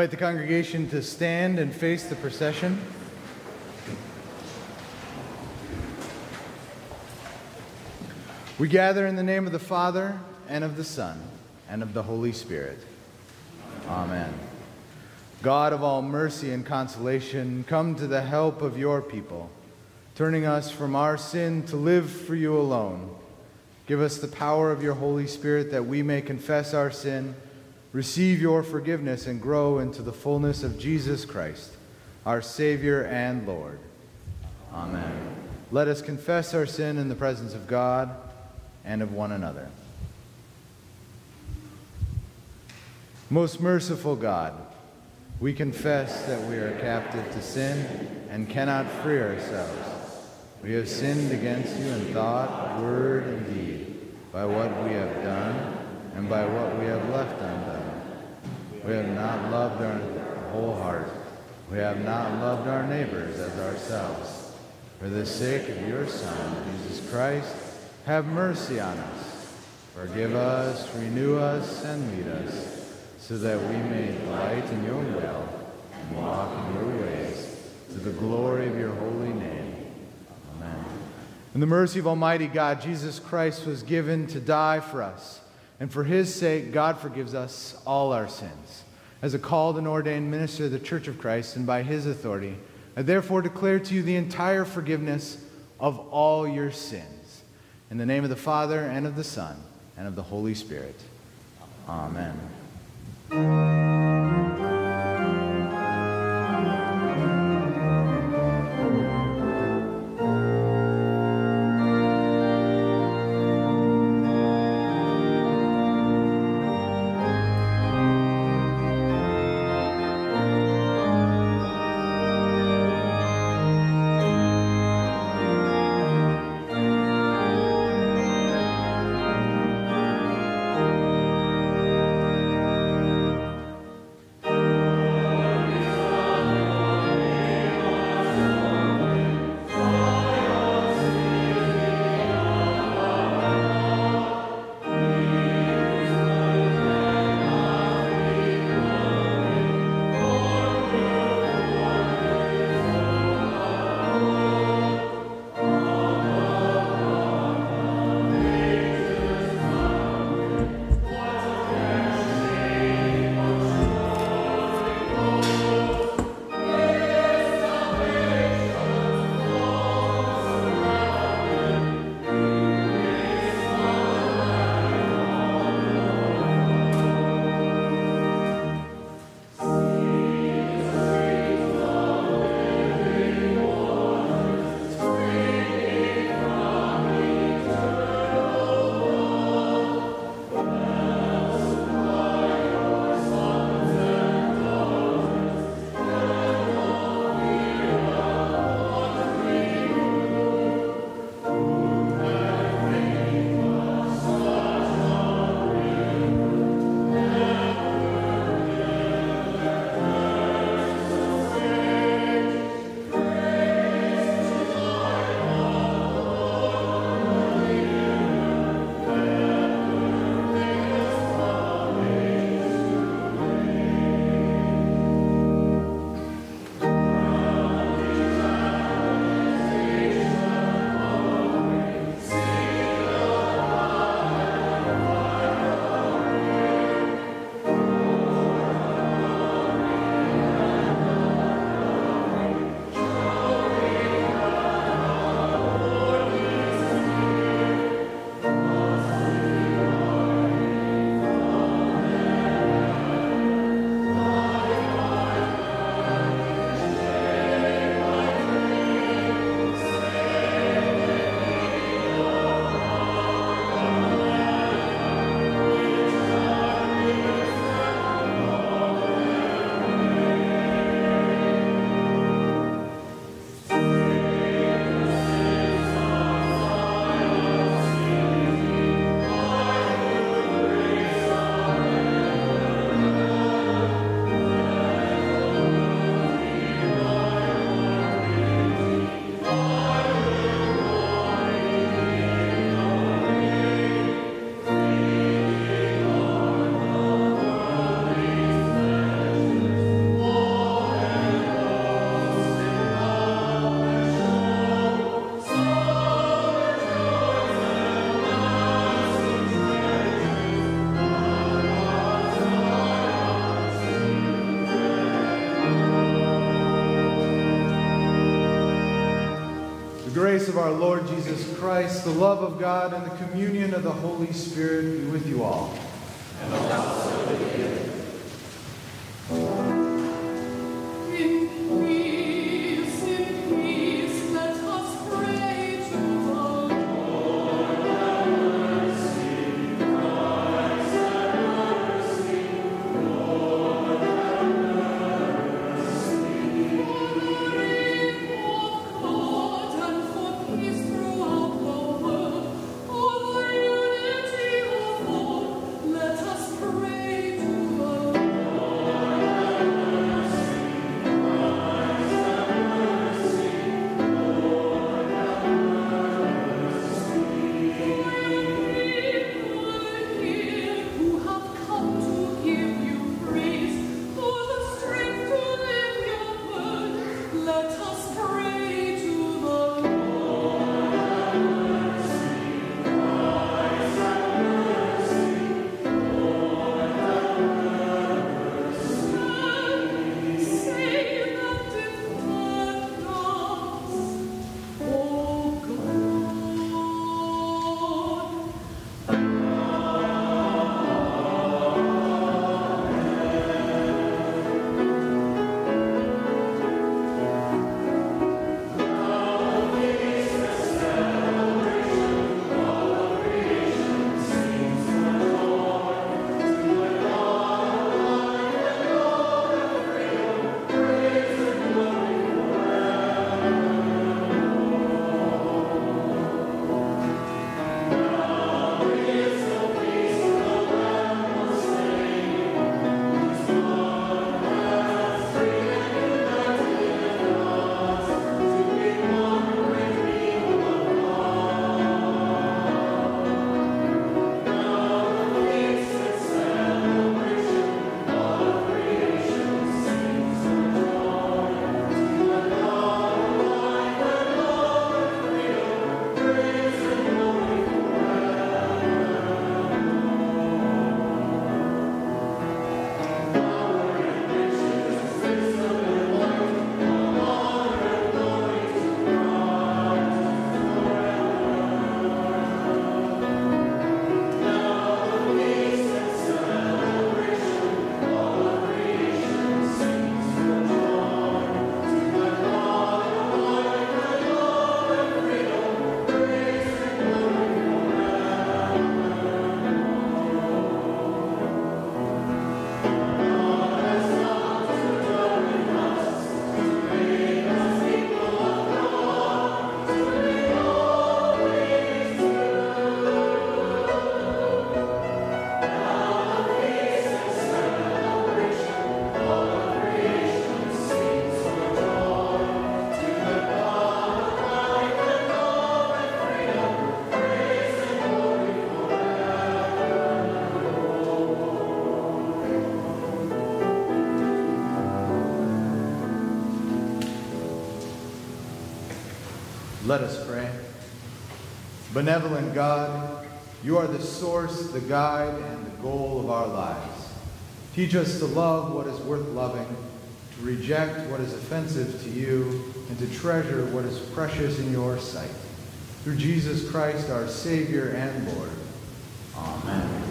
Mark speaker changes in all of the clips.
Speaker 1: Invite the congregation to stand and face the procession. We gather in the name of the Father, and of the Son, and of the Holy Spirit. Amen. God of all mercy and consolation, come to the help of your people, turning us from our sin to live for you alone. Give us the power of your Holy Spirit that we may confess our sin, receive your forgiveness, and grow into the fullness of Jesus Christ, our Savior and Lord. Amen. Let us confess our sin in the presence of God and of one another. Most merciful God, we confess that we are captive to sin and cannot free ourselves. We have sinned against you in thought, word, and deed, by what we have done and by what we have left undone. We have not loved our whole heart. We have not loved our neighbors as ourselves. For the sake of your Son, Jesus Christ, have mercy on us. Forgive us, renew us, and lead us so that we may delight in your will and walk in your ways to the glory of your holy name. Amen. In the mercy of Almighty God, Jesus Christ was given to die for us, and for his sake, God forgives us all our sins. As a called and ordained minister of the Church of Christ, and by his authority, I therefore declare to you the entire forgiveness of all your sins. In the name of the Father, and of the Son, and of the Holy Spirit. Amen.
Speaker 2: The grace of our Lord Jesus Christ, the love of God, and the communion of the Holy Spirit be with you all. And also with you. Benevolent God, you are the source, the guide, and the goal of our lives. Teach us to love what is worth loving, to reject what is offensive to you, and to treasure what is precious in your sight. Through Jesus Christ, our Savior and Lord. Amen.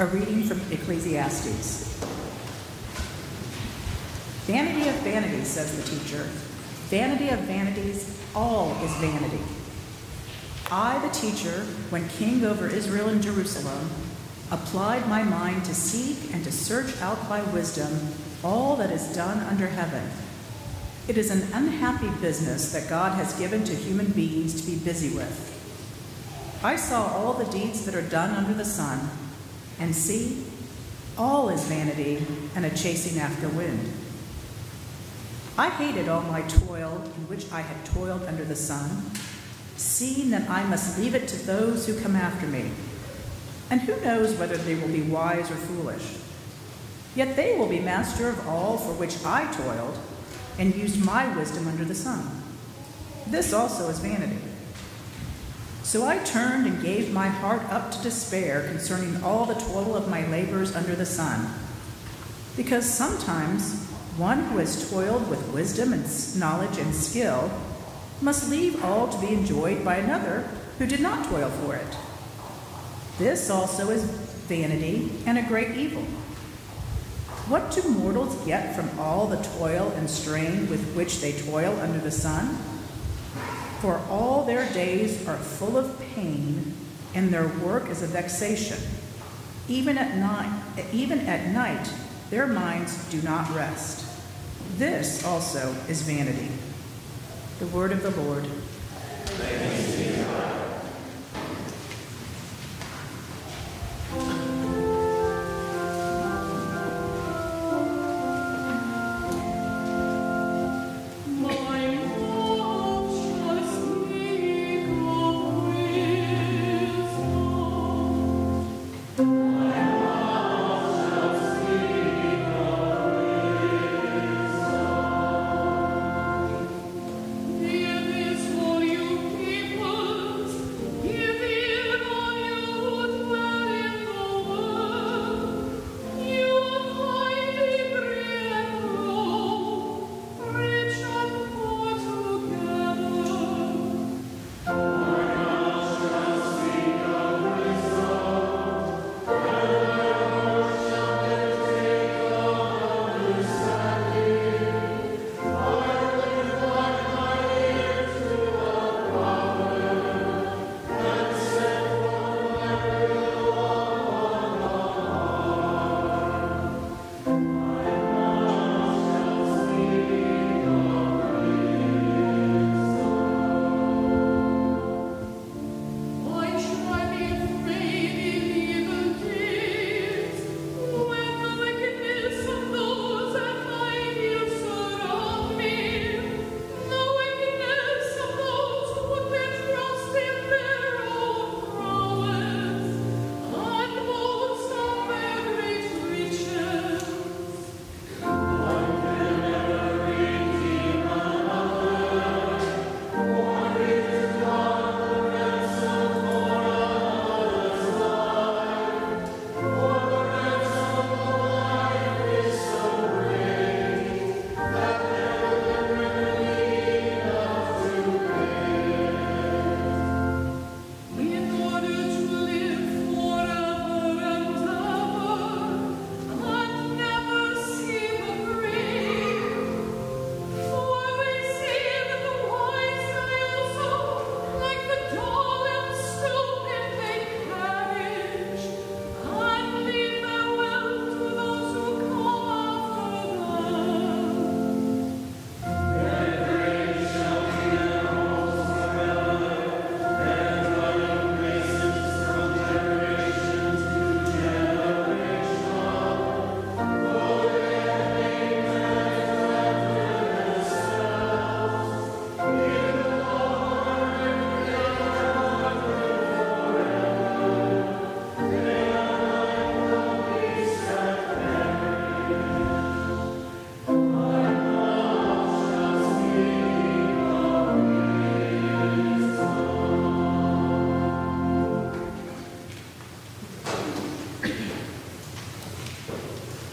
Speaker 3: A reading from Ecclesiastes. Vanity of vanities, says the teacher. Vanity of vanities, all is vanity. I, the teacher, when king over Israel and Jerusalem, applied my mind to seek and to search out by wisdom all that is done under heaven. It is an unhappy business that God has given to human beings to be busy with. I saw all the deeds that are done under the sun and see, all is vanity and a chasing after wind. I hated all my toil in which I had toiled under the sun, seeing that I must leave it to those who come after me. And who knows whether they will be wise or foolish? Yet they will be master of all for which I toiled and used my wisdom under the sun. This also is vanity. So I turned and gave my heart up to despair concerning all the toil of my labors under the sun. Because sometimes one who has toiled with wisdom and knowledge and skill must leave all to be enjoyed by another who did not toil for it. This also is vanity and a great evil. What do mortals get from all the toil and strain with which they toil under the sun? For all their days are full of pain, and their work is a vexation. Even at night, even at night, their minds do not rest. This also is vanity. The word of the Lord.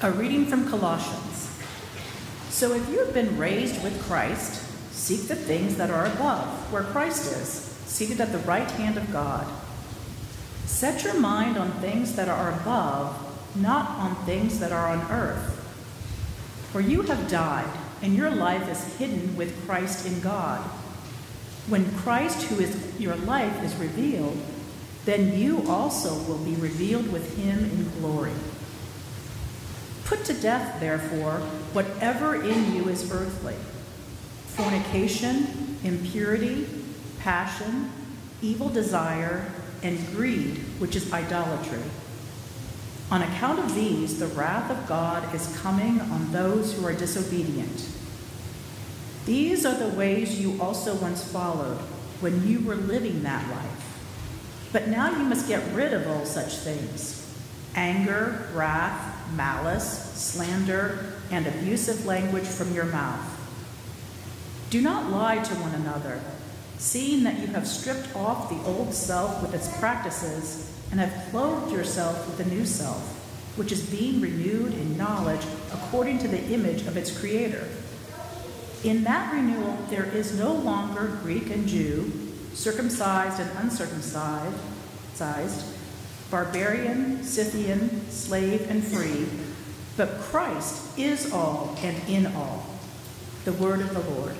Speaker 3: A reading from Colossians. So if you have been raised with Christ, seek the things that are above, where Christ is, seated at the right hand of God. Set your mind on things that are above, not on things that are on earth. For you have died, and your life is hidden with Christ in God. When Christ, who is your life, is revealed, then you also will be revealed with him in glory. Put to death, therefore, whatever in you is earthly fornication, impurity, passion, evil desire, and greed, which is idolatry. On account of these, the wrath of God is coming on those who are disobedient. These are the ways you also once followed when you were living that life. But now you must get rid of all such things anger, wrath, malice, slander, and abusive language from your mouth. Do not lie to one another, seeing that you have stripped off the old self with its practices and have clothed yourself with the new self, which is being renewed in knowledge according to the image of its creator. In that renewal, there is no longer Greek and Jew, circumcised and uncircumcised, barbarian, Scythian, slave, and free, but Christ is all and in all. The word of the Lord.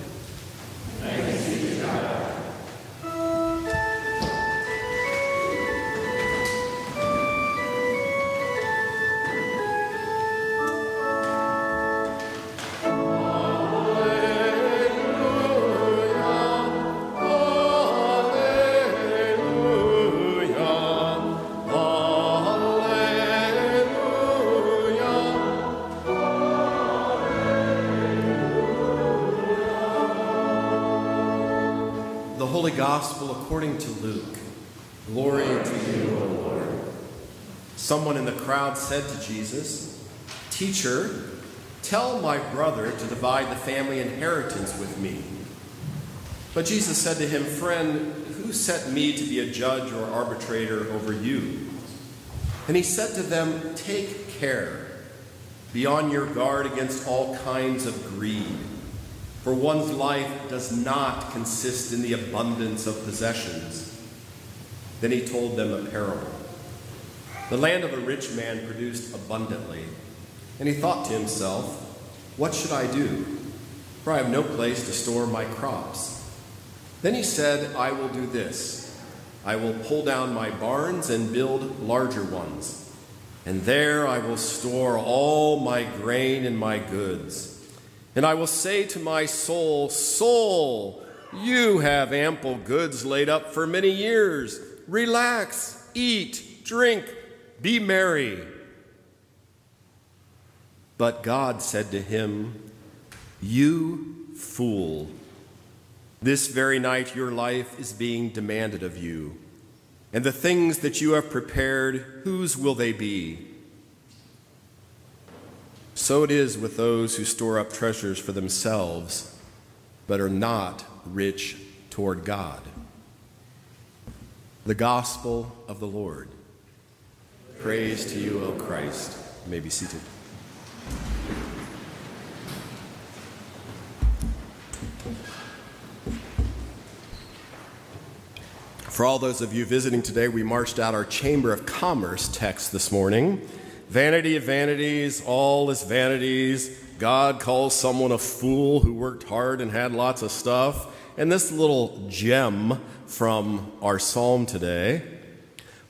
Speaker 4: To God.
Speaker 5: according to Luke. Glory to you, O Lord. Someone in the crowd said to Jesus, Teacher, tell my brother to divide the family inheritance with me. But Jesus said to him, Friend, who set me to be a judge or arbitrator over you? And he said to them, Take care. Be on your guard against all kinds of greed for one's life does not consist in the abundance of possessions. Then he told them a parable. The land of a rich man produced abundantly, and he thought to himself, What should I do? For I have no place to store my crops. Then he said, I will do this I will pull down my barns and build larger ones, and there I will store all my grain and my goods. And I will say to my soul, Soul, you have ample goods laid up for many years. Relax, eat, drink, be merry. But God said to him, You fool, this very night your life is being demanded of you. And the things that you have prepared, whose will they be? So it is with those who store up treasures for themselves, but are not rich toward God. The Gospel of the Lord. Praise to you, O Christ. You may be seated. For all those of you visiting today, we marched out our Chamber of Commerce text this morning. Vanity of vanities, all is vanities. God calls someone a fool who worked hard and had lots of stuff. And this little gem from our psalm today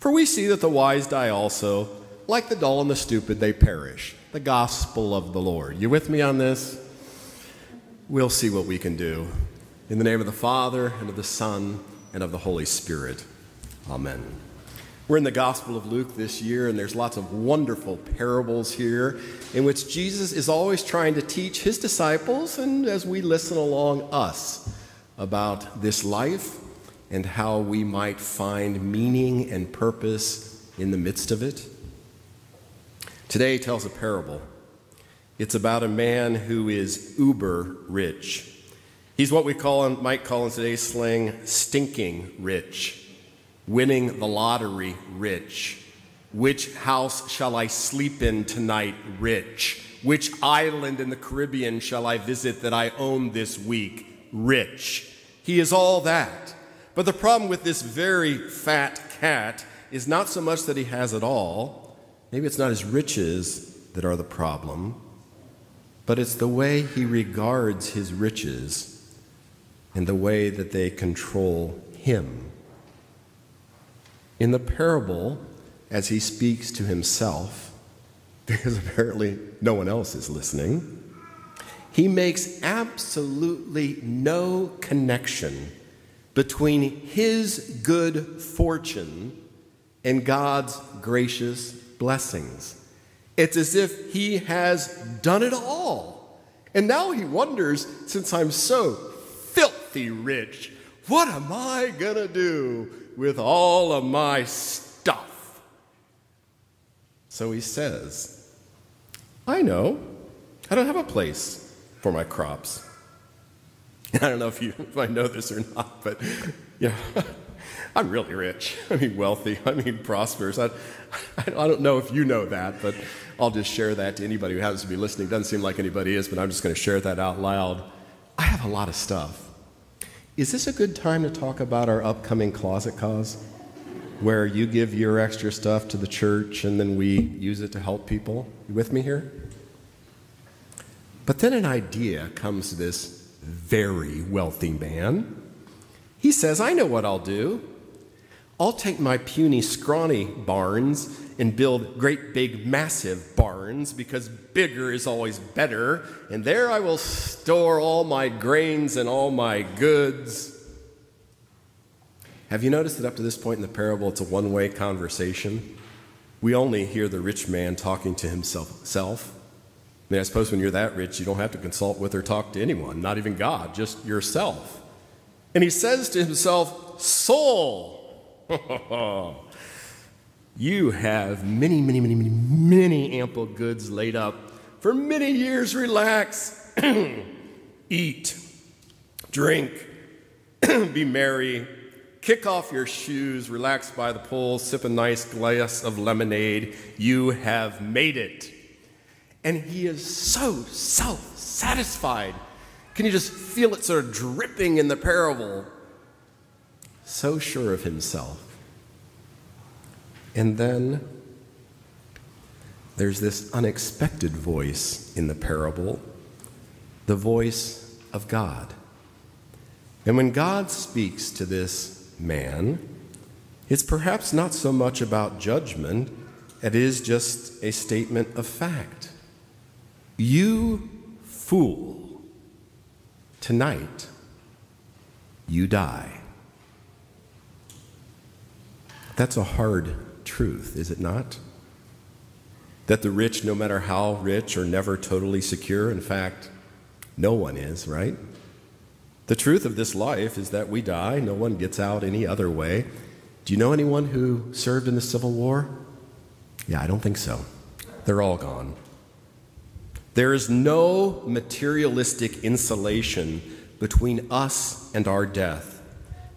Speaker 5: For we see that the wise die also, like the dull and the stupid, they perish. The gospel of the Lord. You with me on this? We'll see what we can do. In the name of the Father, and of the Son, and of the Holy Spirit. Amen. We're in the Gospel of Luke this year, and there's lots of wonderful parables here in which Jesus is always trying to teach his disciples, and as we listen along, us about this life and how we might find meaning and purpose in the midst of it. Today tells a parable. It's about a man who is uber rich. He's what we call, might call in today's slang, stinking rich winning the lottery rich. Which house shall I sleep in tonight rich? Which island in the Caribbean shall I visit that I own this week rich? He is all that. But the problem with this very fat cat is not so much that he has it all, maybe it's not his riches that are the problem, but it's the way he regards his riches and the way that they control him. In the parable, as he speaks to himself, because apparently no one else is listening, he makes absolutely no connection between his good fortune and God's gracious blessings. It's as if he has done it all. And now he wonders since I'm so filthy rich, what am I going to do with all of my stuff. So he says, I know. I don't have a place for my crops. I don't know if you if I know this or not, but yeah, I'm really rich. I mean, wealthy. I mean, prosperous. I, I don't know if you know that, but I'll just share that to anybody who happens to be listening. Doesn't seem like anybody is, but I'm just going to share that out loud. I have a lot of stuff. Is this a good time to talk about our upcoming closet cause? Where you give your extra stuff to the church and then we use it to help people? You with me here? But then an idea comes to this very wealthy man. He says, I know what I'll do. I'll take my puny, scrawny barns and build great, big, massive barns because bigger is always better. And there I will store all my grains and all my goods. Have you noticed that up to this point in the parable, it's a one way conversation? We only hear the rich man talking to himself. Self. I mean, I suppose when you're that rich, you don't have to consult with or talk to anyone, not even God, just yourself. And he says to himself, Soul, you have many, many, many, many, many ample goods laid up for many years. Relax, eat, drink, be merry, kick off your shoes, relax by the pool, sip a nice glass of lemonade. You have made it. And he is so self satisfied. Can you just feel it sort of dripping in the parable? So sure of himself. And then there's this unexpected voice in the parable the voice of God. And when God speaks to this man, it's perhaps not so much about judgment, it is just a statement of fact. You fool, tonight you die. That's a hard truth, is it not? That the rich, no matter how rich, are never totally secure. In fact, no one is, right? The truth of this life is that we die, no one gets out any other way. Do you know anyone who served in the Civil War? Yeah, I don't think so. They're all gone. There is no materialistic insulation between us and our death.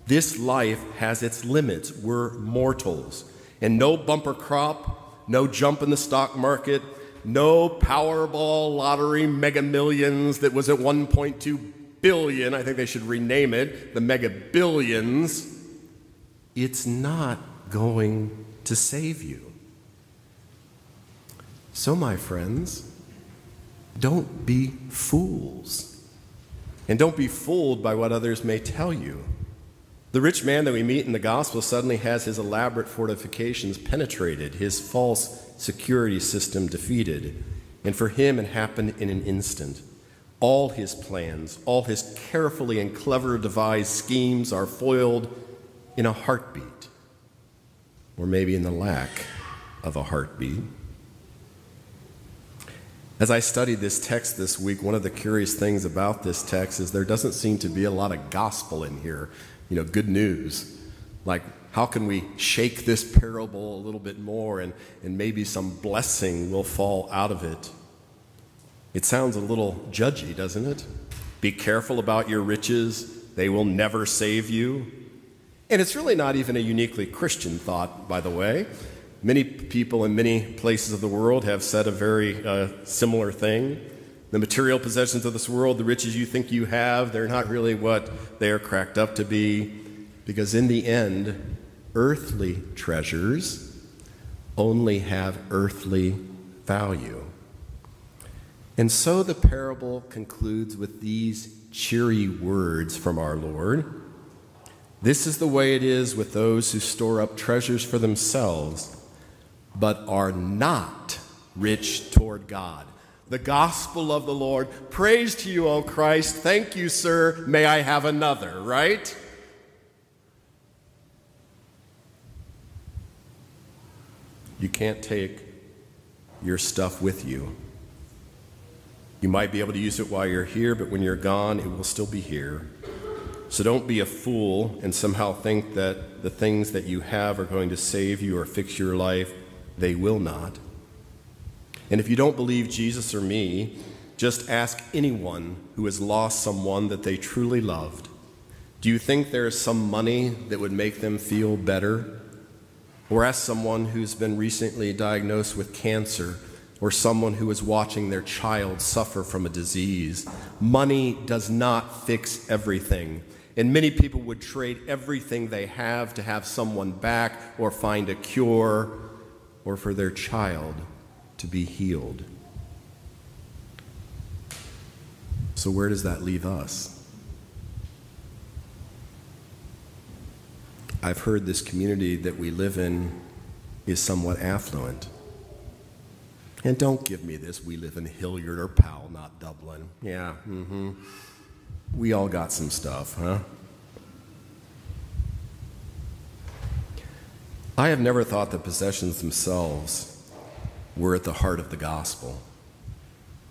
Speaker 5: This life has its limits. We're mortals. And no bumper crop, no jump in the stock market, no Powerball lottery mega millions that was at 1.2 billion. I think they should rename it the mega billions. It's not going to save you. So, my friends, don't be fools. And don't be fooled by what others may tell you. The rich man that we meet in the gospel suddenly has his elaborate fortifications penetrated, his false security system defeated. And for him, it happened in an instant. All his plans, all his carefully and clever devised schemes are foiled in a heartbeat, or maybe in the lack of a heartbeat. As I studied this text this week, one of the curious things about this text is there doesn't seem to be a lot of gospel in here, you know, good news. Like, how can we shake this parable a little bit more and, and maybe some blessing will fall out of it? It sounds a little judgy, doesn't it? Be careful about your riches, they will never save you. And it's really not even a uniquely Christian thought, by the way. Many people in many places of the world have said a very uh, similar thing. The material possessions of this world, the riches you think you have, they're not really what they are cracked up to be. Because in the end, earthly treasures only have earthly value. And so the parable concludes with these cheery words from our Lord This is the way it is with those who store up treasures for themselves but are not rich toward God. The gospel of the Lord. Praise to you, O Christ. Thank you, sir. May I have another, right? You can't take your stuff with you. You might be able to use it while you're here, but when you're gone, it will still be here. So don't be a fool and somehow think that the things that you have are going to save you or fix your life they will not. And if you don't believe Jesus or me, Just ask anyone who has lost someone that they truly loved. Do you think there is some money that would make them feel better? Or ask someone who's been recently diagnosed with cancer or someone who is watching their child suffer from a disease. Money does not fix everything. And many people would trade everything they have to have someone back or find a cure or for their child to be healed. So, where does that leave us? I've heard this community that we live in is somewhat affluent. And don't give me this, we live in Hilliard or Powell, not Dublin. Yeah, mm-hmm. We all got some stuff, huh? I have never thought that possessions themselves were at the heart of the gospel.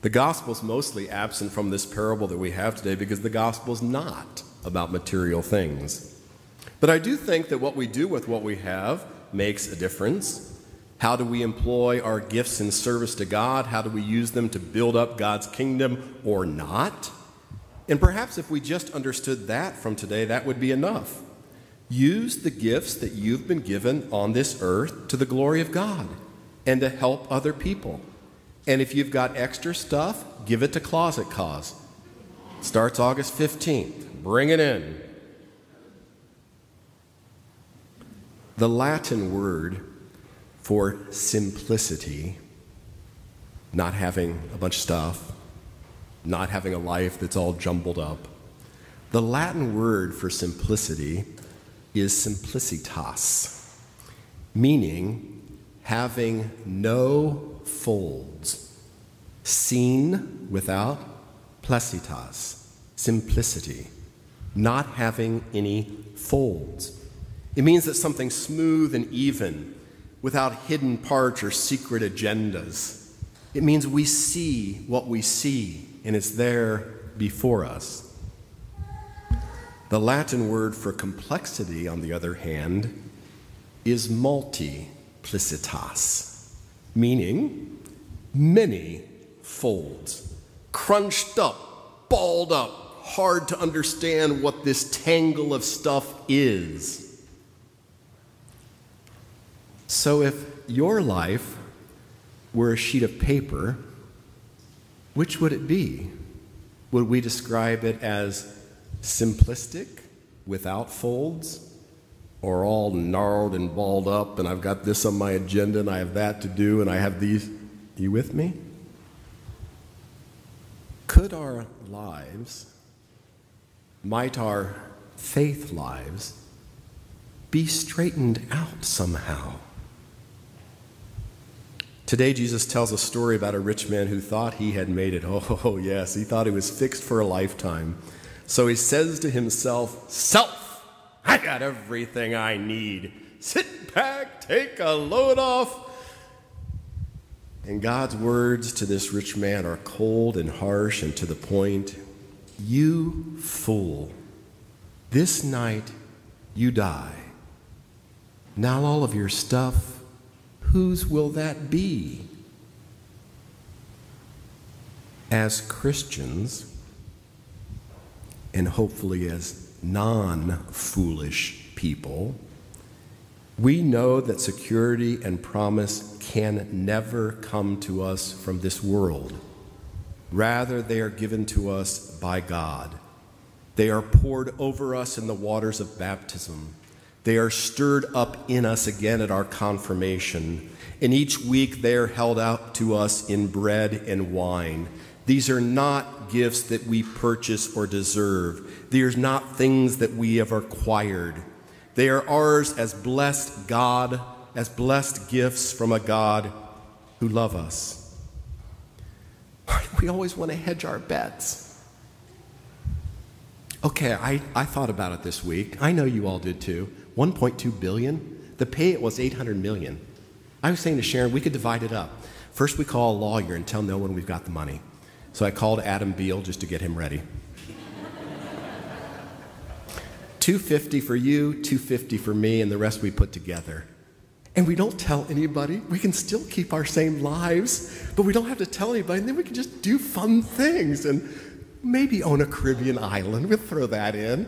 Speaker 5: The gospel is mostly absent from this parable that we have today because the gospel is not about material things. But I do think that what we do with what we have makes a difference. How do we employ our gifts in service to God? How do we use them to build up God's kingdom or not? And perhaps if we just understood that from today, that would be enough. Use the gifts that you've been given on this earth to the glory of God and to help other people. And if you've got extra stuff, give it to Closet Cause. Starts August 15th. Bring it in. The Latin word for simplicity, not having a bunch of stuff, not having a life that's all jumbled up. The Latin word for simplicity is simplicitas, meaning having no folds, seen without plesitas, simplicity, not having any folds. It means that something smooth and even without hidden parts or secret agendas. It means we see what we see, and it's there before us. The Latin word for complexity, on the other hand, is multiplicitas, meaning many folds, crunched up, balled up, hard to understand what this tangle of stuff is. So, if your life were a sheet of paper, which would it be? Would we describe it as simplistic, without folds, or all gnarled and balled up, and I've got this on my agenda, and I have that to do, and I have these? You with me? Could our lives, might our faith lives, be straightened out somehow? Today, Jesus tells a story about a rich man who thought he had made it. Oh, yes, he thought he was fixed for a lifetime. So he says to himself, Self, I got everything I need. Sit back, take a load off. And God's words to this rich man are cold and harsh and to the point. You fool, this night you die. Now all of your stuff whose will that be? As Christians, and hopefully as non foolish people, we know that security and promise can never come to us from this world. Rather, they are given to us by God. They are poured over us in the waters of baptism. They are stirred up in us again at our confirmation. And each week they are held out to us in bread and wine. These are not gifts that we purchase or deserve. These are not things that we have acquired. They are ours as blessed God, as blessed gifts from a God who love us. We always want to hedge our bets. Okay, I, I thought about it this week. I know you all did too. 1.2 billion. The pay it was 800 million. I was saying to Sharon, we could divide it up. First, we call a lawyer and tell no one we've got the money. So I called Adam Beal just to get him ready. 250 for you, 250 for me, and the rest we put together. and we don't tell anybody. We can still keep our same lives, but we don't have to tell anybody, and then we can just do fun things and maybe own a Caribbean island. We'll throw that in.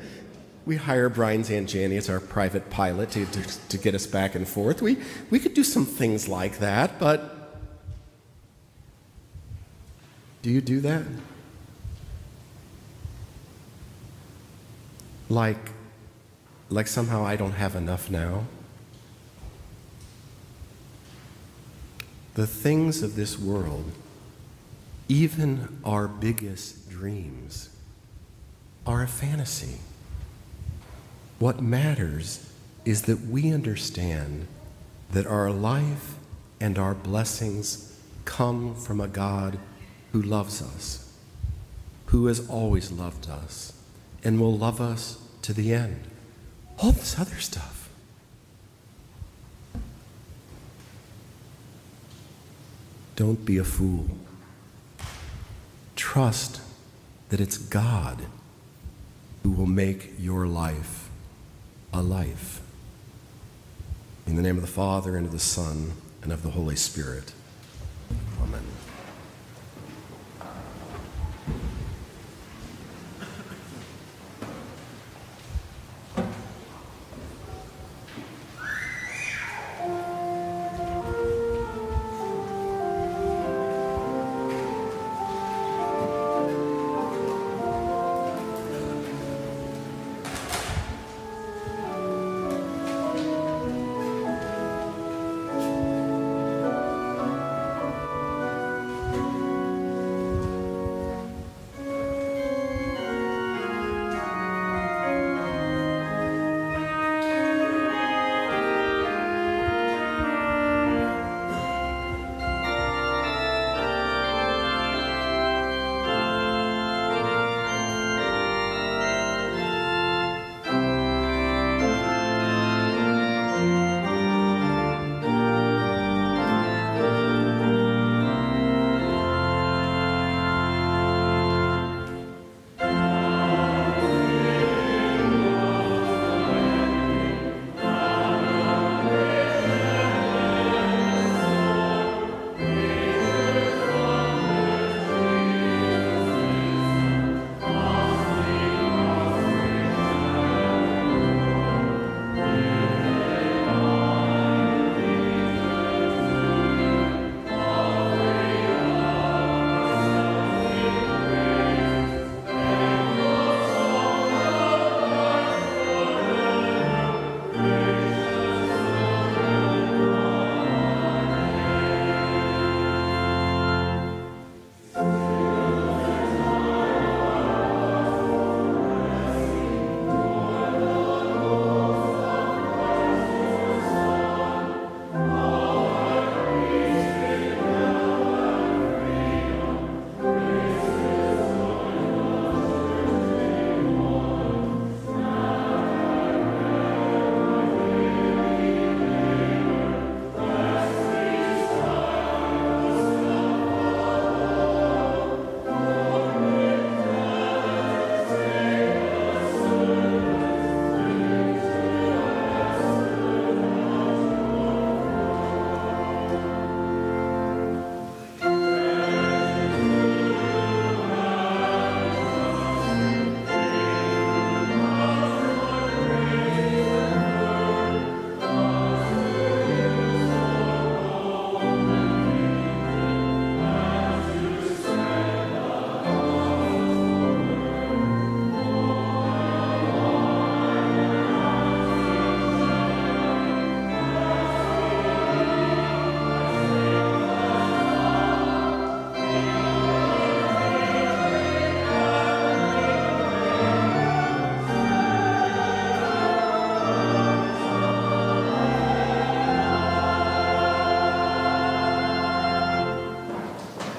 Speaker 5: We hire Brian Zanjani as our private pilot to, to, to get us back and forth. We, we could do some things like that, but do you do that? Like, like somehow I don't have enough now? The things of this world, even our biggest dreams, are a fantasy. What matters is that we understand that our life and our blessings come from a God who loves us, who has always loved us, and will love us to the end. All this other stuff. Don't be a fool. Trust that it's God who will make your life a life. In the name of the Father, and of the Son, and of the Holy Spirit. Amen.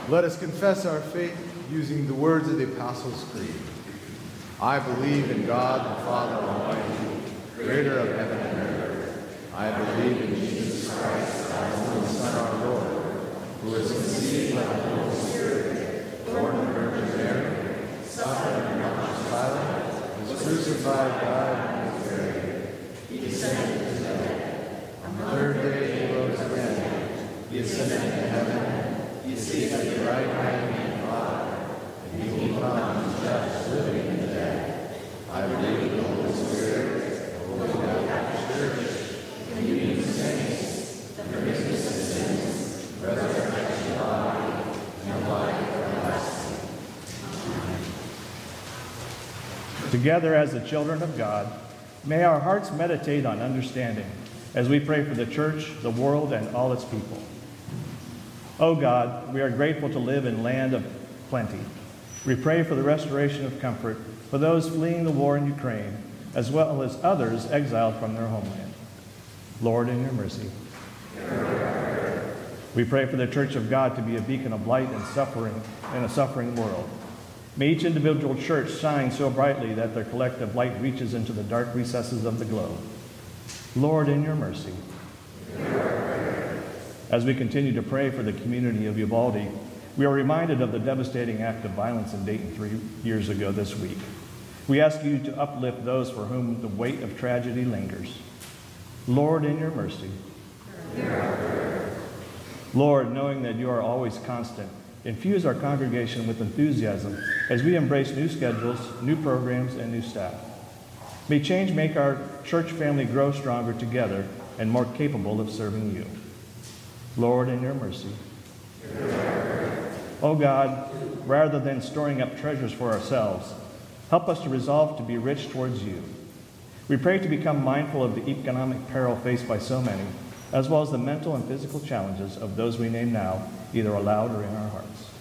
Speaker 1: Let us confess our faith using the words of the Apostles' Creed. I believe in God the Father Almighty, creator of heaven and earth. I believe in Jesus Christ, our only Son, our Lord, who was conceived by the Holy Spirit, born of the Virgin Mary, suffered under Pontius Pilate, was crucified, died, and was buried. He descended to the. On the third day, right hand Father, and he will come and judge living and the dead. I believe in the Holy Spirit, the Holy Catholic Church, the communion of saints, the forgiveness of sins, the resurrection of the body, and the life everlasting.
Speaker 6: Together as the children of God, may our hearts meditate on understanding as we pray for the church, the world, and all its people. Oh God, we are grateful to live in land of plenty. We pray for the restoration of comfort for those fleeing the war in Ukraine, as well as others exiled from their homeland. Lord, in your mercy. We pray for the Church of God to be a beacon of light and suffering in a suffering world. May each individual church shine so brightly that their collective light reaches into the dark recesses of the globe. Lord, in your mercy. As we continue to pray for the community of Uvalde, we are reminded of the devastating act of violence in Dayton three years ago this week. We ask you to uplift those for whom the weight of tragedy lingers. Lord, in your mercy. Lord, knowing that you are always constant, infuse our congregation with enthusiasm as we embrace new schedules, new programs, and new staff. May change make our church family grow stronger together and more capable of serving you. Lord, in your mercy. Oh God, rather than storing up treasures for ourselves, help us to resolve to be rich towards you. We pray to become mindful of the economic peril faced by so many, as well as the mental and physical challenges of those we name now, either aloud or in our hearts.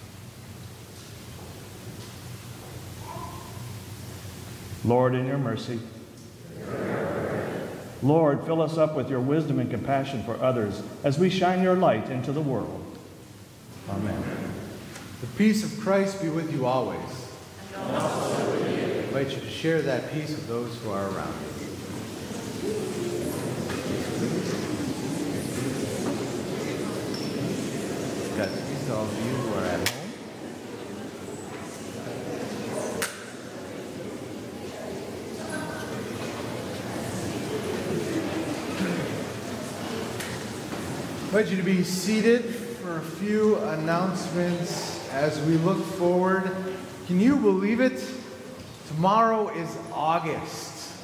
Speaker 6: Lord, in your mercy. Lord, fill us up with your wisdom and compassion for others as we shine your light into the world. Amen.
Speaker 1: The peace of Christ be with you always. With you. I invite you to share that peace with those who are around you. Peace to all of you who are at home. I invite you to be seated for a few announcements as we look forward. Can you believe it? Tomorrow is August.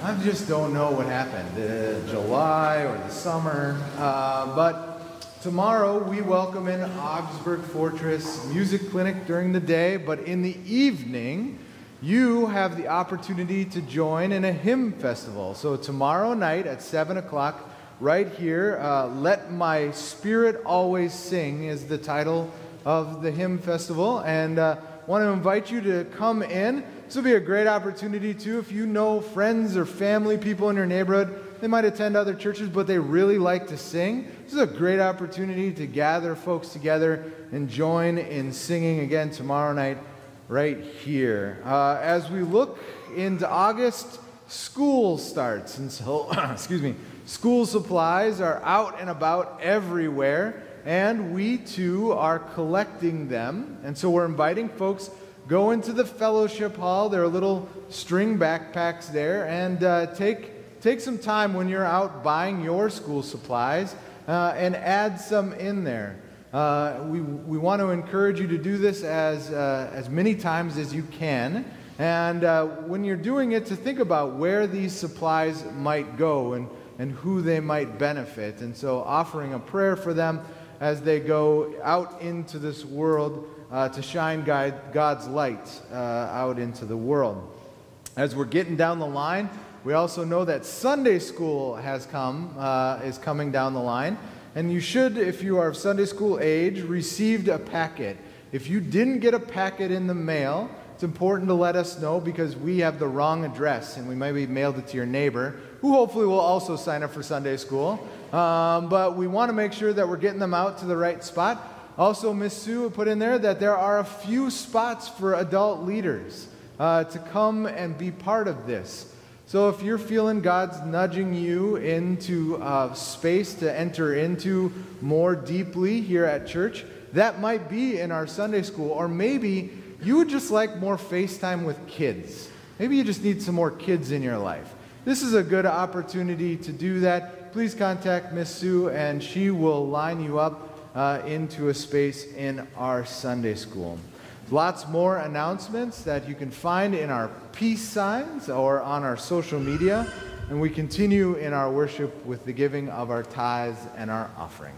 Speaker 1: I just don't know what happened, uh, July or the summer. Uh, but tomorrow we welcome in Augsburg Fortress Music Clinic during the day, but in the evening, you have the opportunity to join in a hymn festival. So tomorrow night at 7 o'clock, right here. Uh, Let My Spirit Always Sing is the title of the hymn festival. And uh, want to invite you to come in. This will be a great opportunity, too. If you know friends or family, people in your neighborhood, they might attend other churches, but they really like to sing. This is a great opportunity to gather folks together and join in singing again tomorrow night right here. Uh, as we look into August, school starts. And so, excuse me, School supplies are out and about everywhere, and we too are collecting them. And so we're inviting folks go into the fellowship hall. There are little string backpacks there, and uh, take take some time when you're out buying your school supplies uh, and add some in there. Uh, we, we want to encourage you to do this as, uh, as many times as you can. And uh, when you're doing it, to think about where these supplies might go and and who they might benefit. And so, offering a prayer for them as they go out into this world uh, to shine God's light uh, out into the world. As we're getting down the line, we also know that Sunday school has come, uh, is coming down the line. And you should, if you are of Sunday school age, received a packet. If you didn't get a packet in the mail, it's important to let us know because we have the wrong address and we might maybe mailed it to your neighbor who hopefully will also sign up for Sunday school. Um, but we want to make sure that we're getting them out to the right spot. Also, Miss Sue put in there that there are a few spots for adult leaders uh, to come and be part of this. So if you're feeling God's nudging you into uh, space to enter into more deeply here at church, that might be in our Sunday school. Or maybe you would just like more FaceTime with kids. Maybe you just need some more kids in your life. This is a good opportunity to do that. Please contact Miss Sue, and she will line you up uh, into a space in our Sunday school. Lots more announcements that you can find in our peace signs or on our social media. And we continue in our worship with the giving of our tithes and our offering.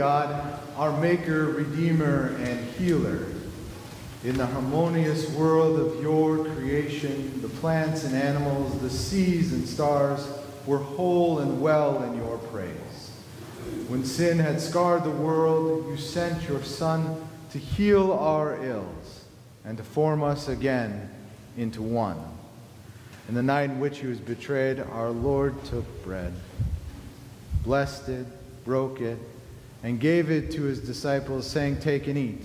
Speaker 1: God, our Maker, Redeemer, and Healer, in the harmonious world of your creation, the plants and animals, the seas and stars were whole and well in your praise. When sin had scarred the world, you sent your Son to heal our ills and to form us again into one. In the night in which he was betrayed, our Lord took bread, blessed it, broke it, and gave it to his disciples, saying, Take and eat.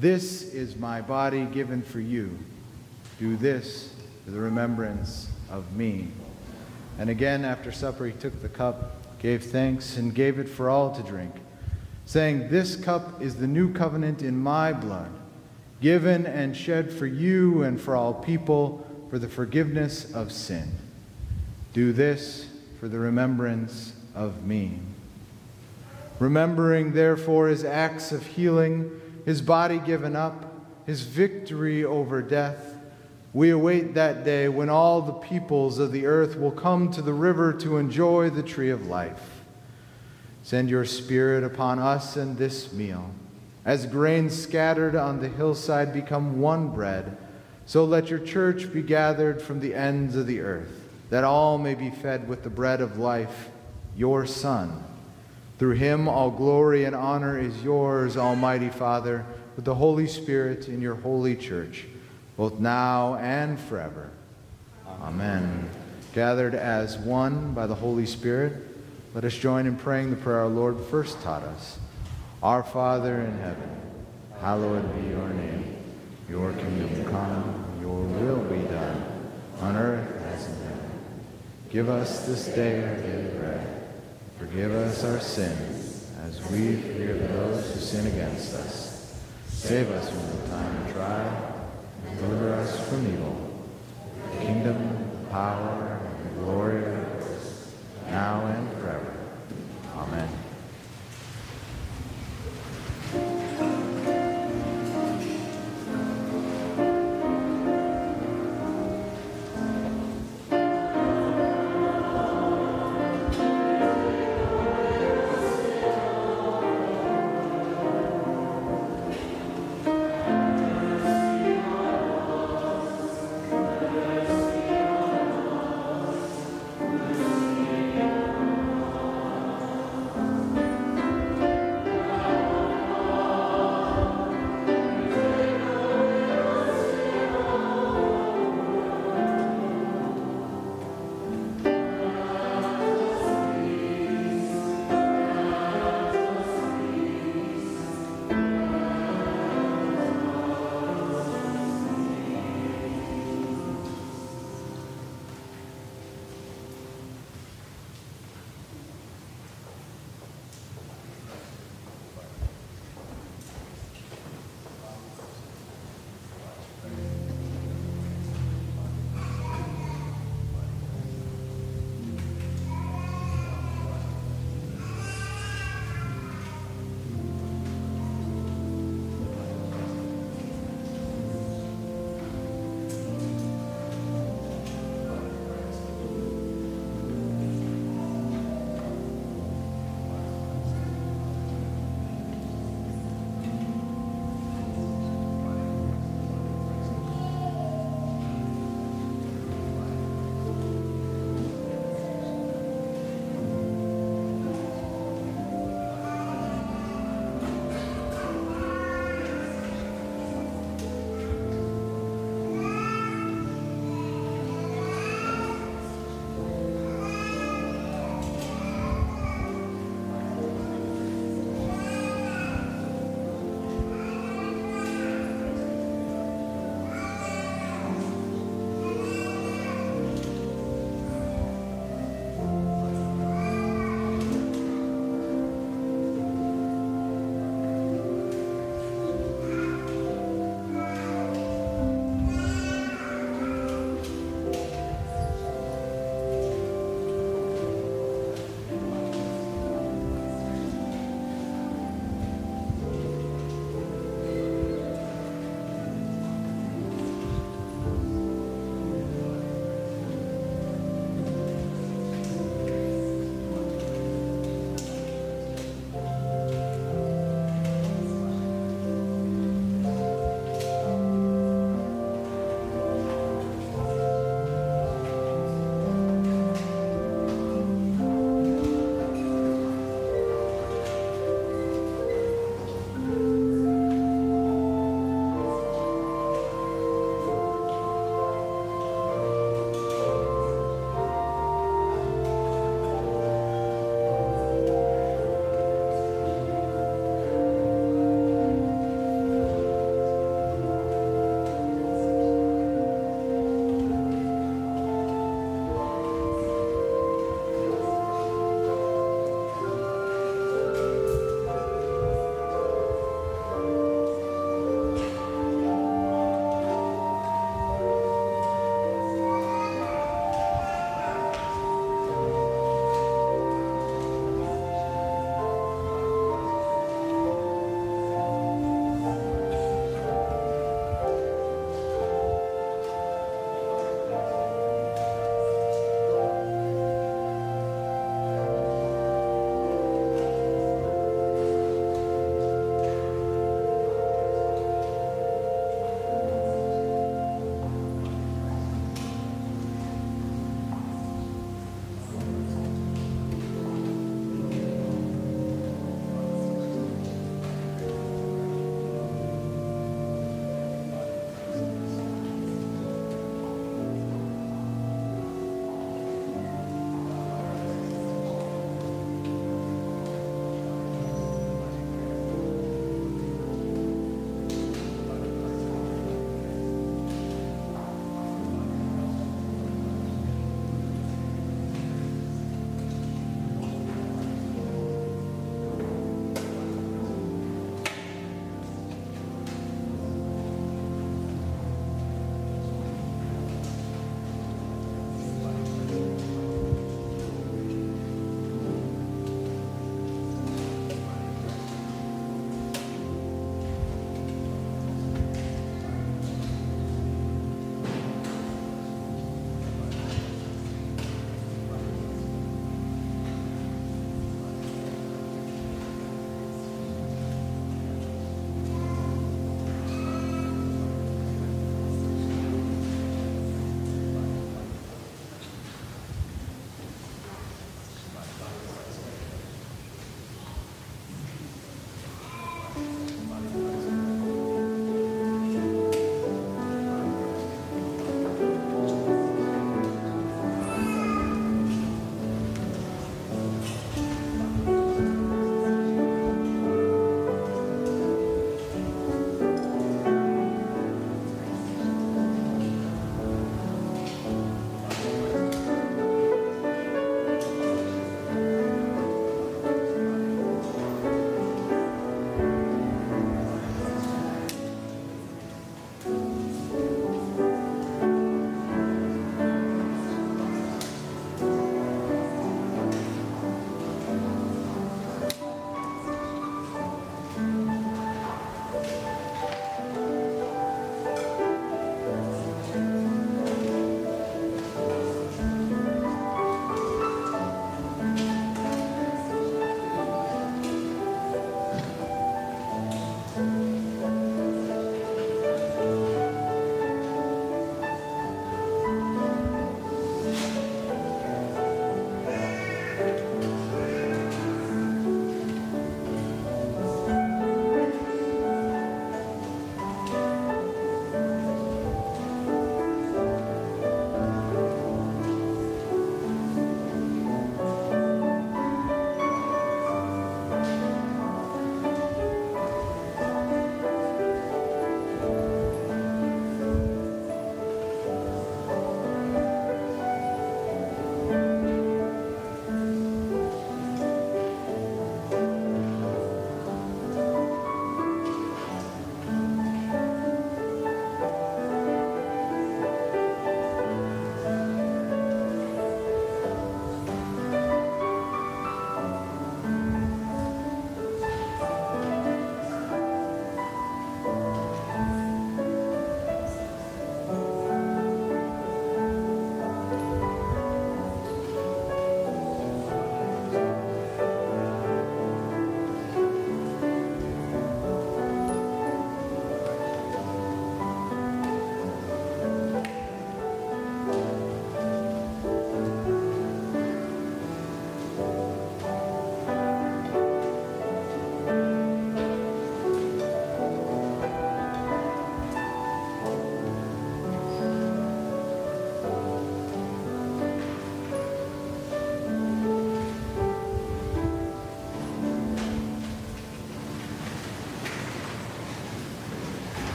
Speaker 1: This is my body given for you. Do this for the remembrance of me. And again, after supper, he took the cup, gave thanks, and gave it for all to drink, saying, This cup is the new covenant in my blood, given and shed for you and for all people for the forgiveness of sin. Do this for the remembrance of me. Remembering, therefore, his acts of healing, his body given up, his victory over death, we await that day when all the peoples of the earth will come to the river to enjoy the tree of life. Send your Spirit upon us and this meal. As grain scattered on the hillside become one bread, so let your church be gathered from the ends of the earth, that all may be fed with the bread of life, your Son through him, all glory and honor is yours, Almighty Father, with the Holy Spirit in your holy church, both now and forever. Amen. Gathered as one by the Holy Spirit, let us join in praying the prayer our Lord first taught us. Our Father in heaven, hallowed be your name. Your kingdom come, your will be done, on earth as in heaven. Give us this day our daily bread Forgive us our sins, as we forgive those who sin against us. Save us from the time of trial, and deliver us from evil. The kingdom, the power, and the glory now and forever. Amen.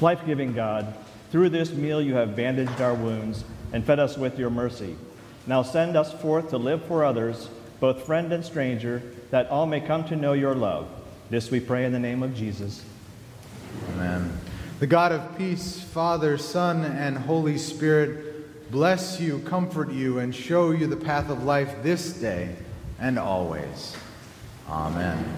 Speaker 6: Life giving God, through this meal you have bandaged our wounds and fed us with your mercy. Now send us forth to live for others, both friend and stranger, that all may come to know your love. This we pray in the name of Jesus.
Speaker 1: Amen. The God of peace, Father, Son, and Holy Spirit, bless you, comfort you, and show you the path of life this day and always. Amen.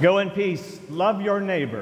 Speaker 6: Go in peace, love your neighbor,